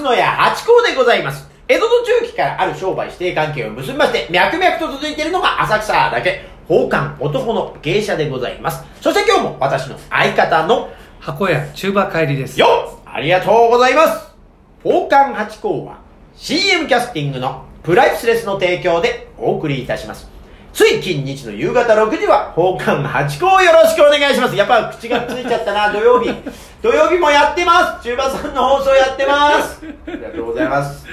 松野屋八甲でございます。江戸の中期からある商売指定関係を結びまして、脈々と続いているのが浅草だけ、宝冠男の芸者でございます。そして今日も私の相方の、箱屋中馬帰りです。よっありがとうございます宝冠八甲は CM キャスティングのプライスレスの提供でお送りいたします。つい近日の夕方6時は宝冠八甲をよろしくお願いします。やっぱ口がついちゃったな、土曜日。土曜日もやってます中馬さんの放送やってますありがとうございます。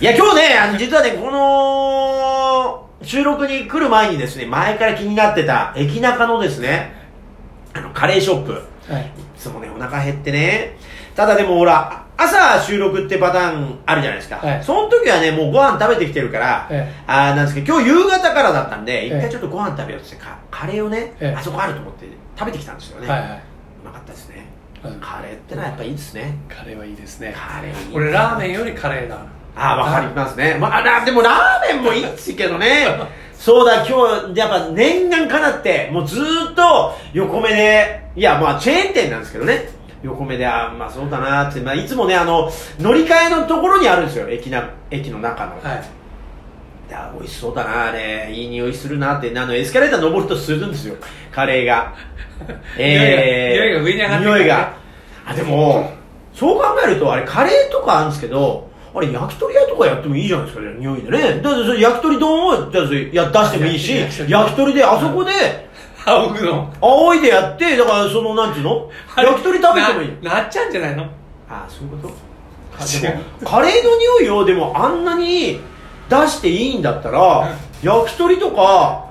いや、今日ね、あの、実はね、この、収録に来る前にですね、前から気になってた、駅中のですね、あの、カレーショップ。はい。いつもね、お腹減ってね。ただでもほら、朝収録ってパターンあるじゃないですか。はいその時はね、もうご飯食べてきてるから、えあーなんですけど、今日夕方からだったんで、一ええ回ちょっとご飯食べようとして、カカレーをね、ええあそこあると思って食べてきたんですよね。はいはい。うまかったですね。うんカレーってのはやっぱいいですね。カレーはいいですね。カレーいい俺ラーメンよりカレーだ。ああ、わかりますね。まあ、らでもラーメンもいいっすけどね。そうだ、今日、やっぱ念願かなって、もうずーっと横目で、いや、まあチェーン店なんですけどね。横目で、あーまあそうだなーって、まあいつもね、あの、乗り換えのところにあるんですよ、駅な、駅の中の。はい。いや、美味しそうだな、あれ。いい匂いするなって、あの、エスカレーター登るとするんですよ、カレーが。匂いが匂いが上に上がって匂いが。あ、でも、そう考えると、あれ、カレーとかあるんですけど、あれ、焼き鳥屋とかやってもいいじゃないですか、ね、匂いでね。だって焼き鳥丼をだってや出してもいいし、焼き鳥で、あそこで、あ、僕の。仰いでやって、だから、その、なんていうの？焼き鳥食べてもいい。ななっちゃうんじゃないの？あそういうこと？でもカレーの匂いをでもあんなに出していいんだったら焼き鳥とか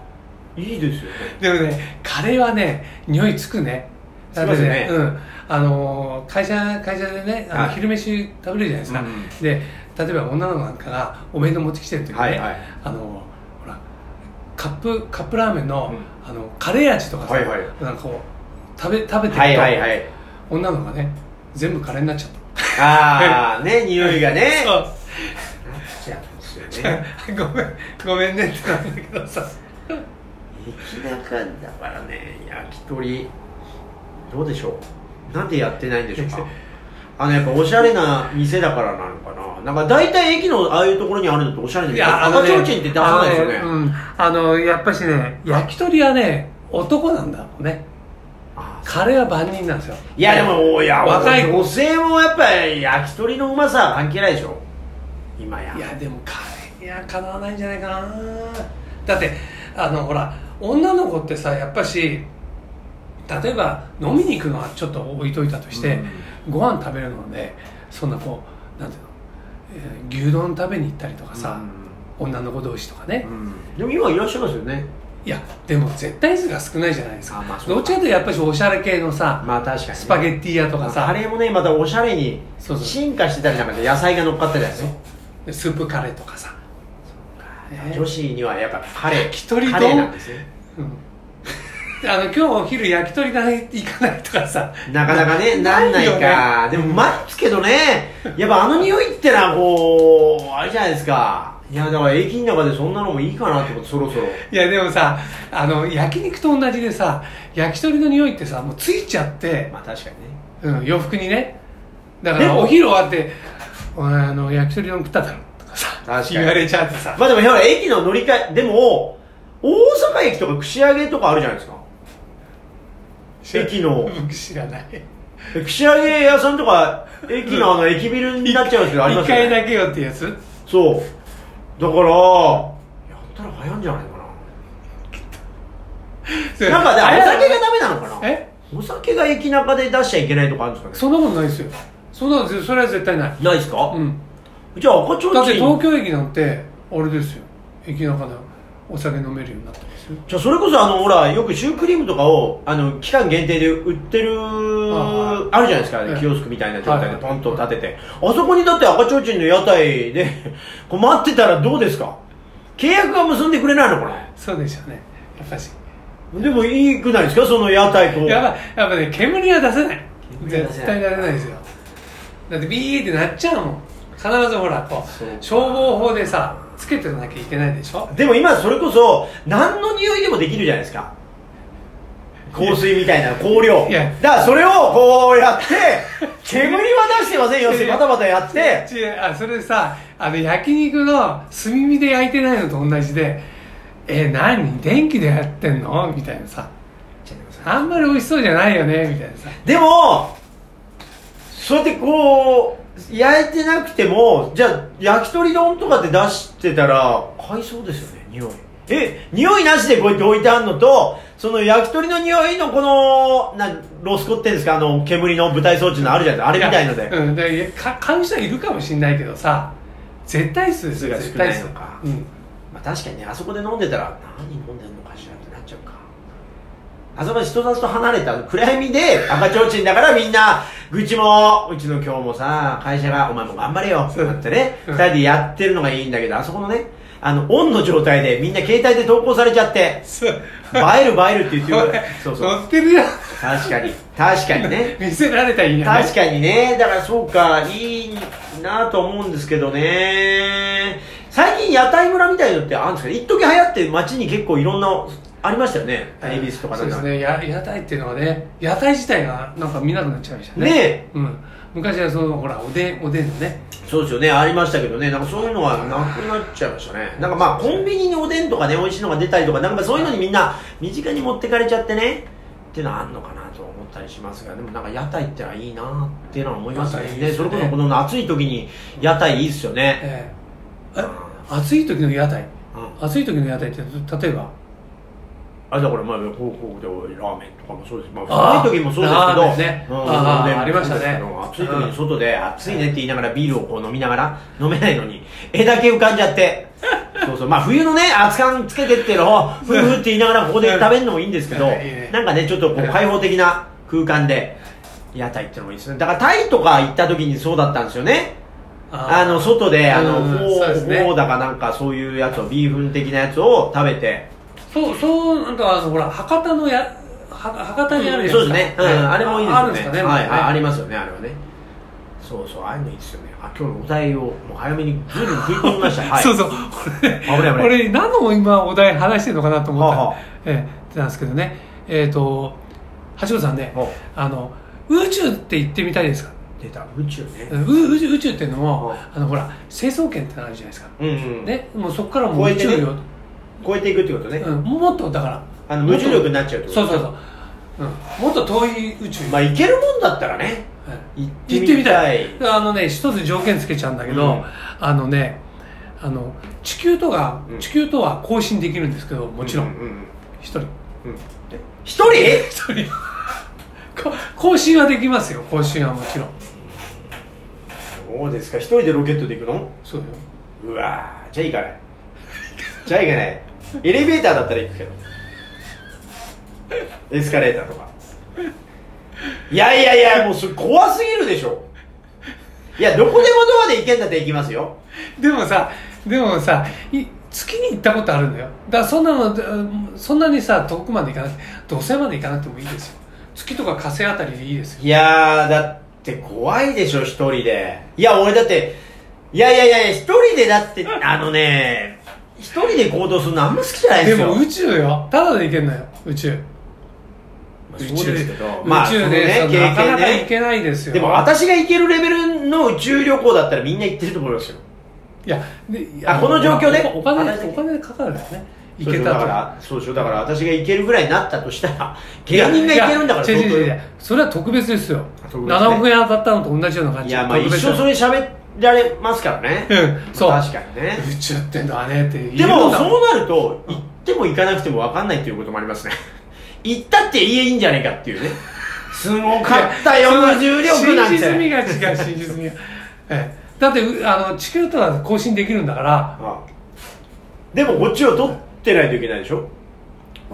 いいですよね。でもね、カレーはね、匂いつくね。つきますよね。うん。あのー、会社、会社でね、あのはい。昼飯食べるじゃないですか。うん。で、例えば女の子なんかがお弁当持ってきてる時にね、はいはい。あのー、ほら、カップ、カップラーメンの、うあの、カレー味とかさ、はいはい。なんかこう、食べ、食べてると、はいはいはい。女の子がね、全部カレーになっちゃった。ああね匂いがね。そう。なっちゃうんですよね。ごめん、ごめんねってなんだけどさ。駅中だからね焼き鳥。どうでしょう。なんでやってないんでしょうか？あのやっぱおしゃれな店だからなのかななんか大体駅のああいうところにあるのっておしゃれな店赤ちょうちんって出さないですよねあのうん。あの、やっぱしね、焼き鳥はね、男なんだろうね。あカレーは万人なんですよ。いやでも、いや、若い子女性もやっぱり焼き鳥のうまさは関係ないでしょ。今や。いや、でもカレーにはかなわないんじゃないかな。だって、あの、ほら、女の子ってさ、やっぱし、例えば飲みに行くのはちょっと置いといたとして、ご飯食べるので、そんなこう、なんていうの、えー牛丼食べに行ったりとかさ、女の子同士とかね、うん。でも今いらっしゃいますよね。いやでも絶対数が少ないじゃないですか、あまあどっちかというとやっぱりおしゃれ系のさ、まあ確かに、ね。スパゲッティ屋とかさ、カレーもね、またおしゃれに進化してたりなんかで野菜が乗っかったりだよね。でスープカレーとかさ、ね女子にはやっぱカレー。焼き鳥とカレーなんですね。うん、あの今日お昼焼き鳥が行かないとかさなかなかね、なんないよか。でもうまいですけどね。やっぱあの匂いってのはこう、あれじゃないですか。いや、だから駅の中でそんなのもいいかなってこと、そろそろ。いやでもさあの焼肉と同じでさ焼き鳥の匂いってさもうついちゃって、まあ確かにね。うん、洋服にねだからお昼終わって「お前あの焼き鳥丼食っただろ」とかさ確かに言われちゃってさまあでも、ほら、駅の乗り換え、でも、大阪駅とか串揚げとかあるじゃないですか。駅の、僕知らない。串揚げ屋さんとか、駅のあの、駅ビルになっちゃうんですけど、ありますよ回だけよってやつ？そう。だから、やったら流行んじゃないかな。なんか、でお酒がダメなのかな？え？お酒が駅中で出しちゃいけないとかあるんですかそんなことないですよ。そんなそれは絶対ない。ねないですか？うん。じゃあ赤ちょうだってちん東京駅なんてあれですよ。駅中でお酒飲めるようになってますよじゃあそれこそあのほらよくシュークリームとかをあの期間限定で売ってるはいあるじゃないですか、ええ。キオスクみたいな状態はいでポンと立てて、あそこにだって赤ちょうちんの屋台でこう待ってたらどうですか？契約は結んでくれないのかな？そうでしょうね。やっぱし。でもいいくないですか？その屋台と。やっぱやっぱね煙は出せない。絶対出せないですよ。だってビーってなっちゃうもん。必ずほらこう消防法でさつけてなきゃいけないでしょ？でも今それこそ何の匂いでもできるじゃないですか。香水みたいな香料。いや。だからそれをこうやって 煙は出してませんよ。ってバタバタやって。違うあそれさあの焼肉の炭火で焼いてないのと同じでえ何？電気でやってんの？みたいなさあんまり美味しそうじゃないよねみたいなさ。でもそうやってこう焼いてなくてもじゃあ焼き鳥丼とかって出してたら買いそうですよね匂い。え匂いなしでこうやって置いてあるのとその焼き鳥の匂いのこのなロスコってんですかあの煙の舞台装置のあるじゃないですかあれみたいので、うん、でか買う人はいるかもしれないけどさ絶対数ですよ数が少絶対数ないのか。うん。まあ、確かにねあそこで飲んでたら何飲んでんのかしらってなっちゃうかあそこで人里と離れた暗闇で赤ちょうちんだからみんな愚痴もうちの今日もさ会社がお前も頑張れよ。ってなってね。うん二人でやってるのがいいんだけどあそこのねあのオンの状態でみんな携帯で投稿されちゃって。映える映えるって言ってるそうそう。乗ってるやん確かに。確かにね。見せられたらいいやね確かにね。だからそうかいいなと思うんですけどね。最近屋台村みたいのってあるんですか一時流行って街に結構いろんなありましたよね恵比寿とかそうですね。や屋台っていうのはね屋台自体がなんか見なくなっちゃいましたね。ねうん、昔はそのほらおでんおでんのね。そうですよね。ありましたけどね。なんかそういうのはなくなっちゃいましたね。なんかまあコンビニにおでんとかね美味しいのが出たりとかなんかそういうのにみんな身近に持ってかれちゃってね。っていうのはあるのかなと思ったりしますが。でもなんか屋台ってのはいいなっていうのは思いますね。ね。それこそこの暑い時に屋台いいっすよね、ええ。え暑い時の屋台？うん。暑い時の屋台って例えば？あだからまあでラーメンとかもそうです。まあ寒い時もそうですけどね。うんあありましたね。暑い時に外で暑いねって言いながらビールをこう飲みながら飲めないのに絵だけ浮かんじゃって。そうそう。まあ冬のね熱燗つけてってのをふうふうって言いながらここで食べるのもいいんですけどなんかねちょっとこう開放的な空間で屋台ってのもいいですね。だからタイとか行った時にそうだったんですよね。あの外であのうん。フォそうですね。ーフォーだかなんかそういうやつをビーフン的なやつを食べてそうそうなんかほら博多のやは博多にあるやつそうですね、うん、あれもいいですよね。あるんですかねはい、あありまますよねあれはね。そうそうああいうのいいですよね。あ今日のお題をもう早めにずいぶん食い込みました。はい。そうそう。危ない危ない。俺何の今お題話してるのかなと思ったら、はあはあ。ええなんですけどね。えっ、と橋本さんねおあの宇宙って行ってみたいですか？出た。宇宙ね。う宇宙宇宙っていうのもはあのほら成層圏ってのあるじゃないですか、うんうん。ねもうそこからもう宇宙よ、超えていくってことね、うん、もっとだから。あの無重力になっちゃうってことそうそうそう、うん、もっと遠い宇宙。まあ行けるもんだったらね。はい行ってみみたい。あのね一つ条件つけちゃうんだけど、うん。あのねあの地球とが、うん。地球とは交信できるんですけどもちろん。うんうん一、人。うん。え一人？一人。こ交信はできますよ。交信はもちろん。そうですか。一人でロケットで行くの？そうよ。うわー。じゃあ行かない。じゃあ行かない エレベーターだったら行くけど。エスカレーターとか。いやいやいやもうそれ怖すぎるでしょ。いやどこでもドアで行けんだって行きますよ。でもさでもさい月に行ったことあるのよ。だからそんなのうんそんなにさ遠くまで行かなくて土星まで行かなくてもいいですよ。月とか火星あたりでいいですよ。いやーだって怖いでしょ一人で。いや俺だっていやいやいやいや一人でだってあのね一人で行動するのあんま好きじゃないでよ。ですも宇宙よ。ただで行けんのよ宇宙。まあそうですけど。宇宙で、そのなかなかね行けないですよ。でも私が行けるレベルの宇宙旅行だったらみんな行ってると思いますよ。いやであこの状況で？おお金私お金かかるんだよ。ね行けたと。らそうでしょだから私が行けるぐらいになったとしたら芸人が行けるんだからいや違う違う違う相それは特別ですよ。特別ね。7億円当たったのと同じような感じ。当いやまあ一生それ喋られますからね。うんそう。確かにね。宇宙ってんだねってでもそうなると行っても行かなくても分かんないっていうこともありますね。行ったって言えいいんじゃないかっていうね。すごかったよ。無重力なんて。真実味が違う真実味が、ええ。だってうあの地球とは交信できるんだから。ああ。でもこっちを撮ってないといけないでしょ？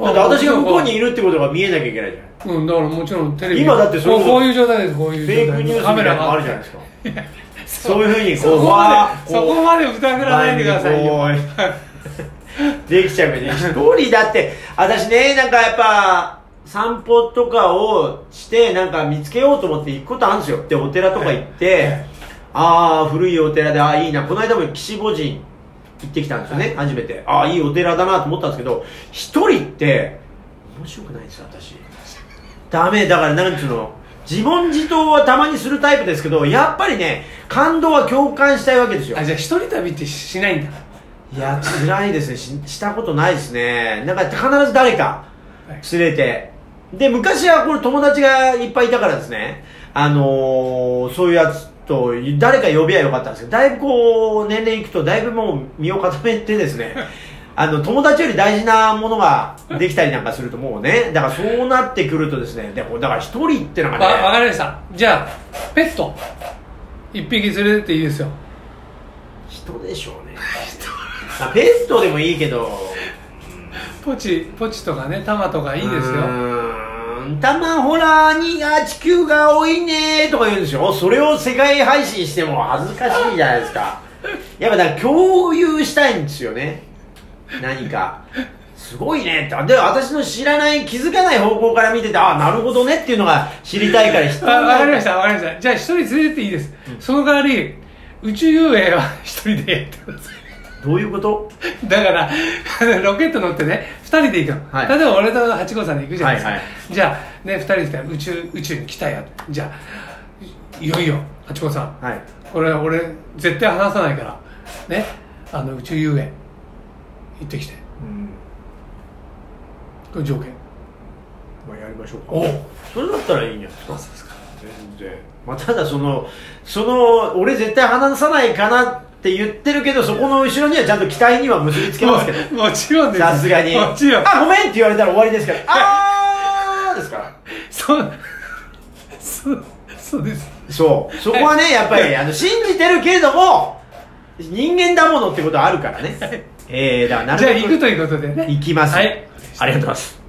だって私が向こうにいるってことが見えなきゃいけないじゃん。うんだからもちろんテレビ今だってそれこうこういう状態ですこういうフ状態。ェイクニュースみたいなのもあるじゃないですか そういうふうにこそうそこまで疑らないでくださいよ。できちゃうけどね一人だって私ねなんかやっぱ散歩とかをしてなんか見つけようと思って行くことあるんですよ。でお寺とか行って、はい。ああ古いお寺でああいいな。この間も岸母神行ってきたんですよね、はい。初めて。ああいいお寺だなと思ったんですけど一人って面白くないんですよ私。ダメ。だからなんつうの？自問自答はたまにするタイプですけどやっぱりね感動は共感したいわけですよ。あじゃあ一人旅ってしないんだ。いや辛いですね。ししたことないですね。なんか必ず誰かはい。連れて。で昔はこれ友達がいっぱいいたからですね。あのーそういうやつと誰か呼びゃよかったんですけどだいぶこう年齢いくとだいぶもう身を固めてですねあの友達より大事なものができたりなんかするともうねだからそうなってくるとですねでもだから一人ってのがねわわかりました。じゃあペット。一匹連れてっていいですよ。人でしょうね。あペットでもいいけど。ポチポチとかねタマとかいいですよ。うーんたまほらにあ地球が多いねとか言うんでしょそれを世界配信しても恥ずかしいじゃないですか。やっぱだから共有したいんですよね何か。すごいね。ってで私の知らない気づかない方向から見ててああなるほどねっていうのが知りたいから人あわかりましたわかりました。じゃあ一人連れてっていいです、その代わり宇宙遊泳は一人でやってくださいどういうこと？だからロケット乗ってね2人で行くの、はい。例えば俺と八号さんで行くじゃないですか、はいはじゃあね2人で来たら宇宙宇宙に来たよじゃあいいよいよ八号さん。はい。これ俺絶対話さないから。ね。あの宇宙遊泳行ってきて。うん。これ条件。まあやりましょうか。おう。それだったらいいんじゃないですか。そうですか全然。まあ、ただそのその俺絶対話さないかなって言ってるけどそこの後ろにはちゃんと期待には結びつけますけど。ももちろんです。さすがに。もちろん。あごめんって言われたら終わりですからあーですから。そう。そうそうです。そう。そこはねやっぱりあの信じてるけれども人間だものってことはあるからねええー、だからなるじゃあ行くということでね。行きます。はい。ありがとうございます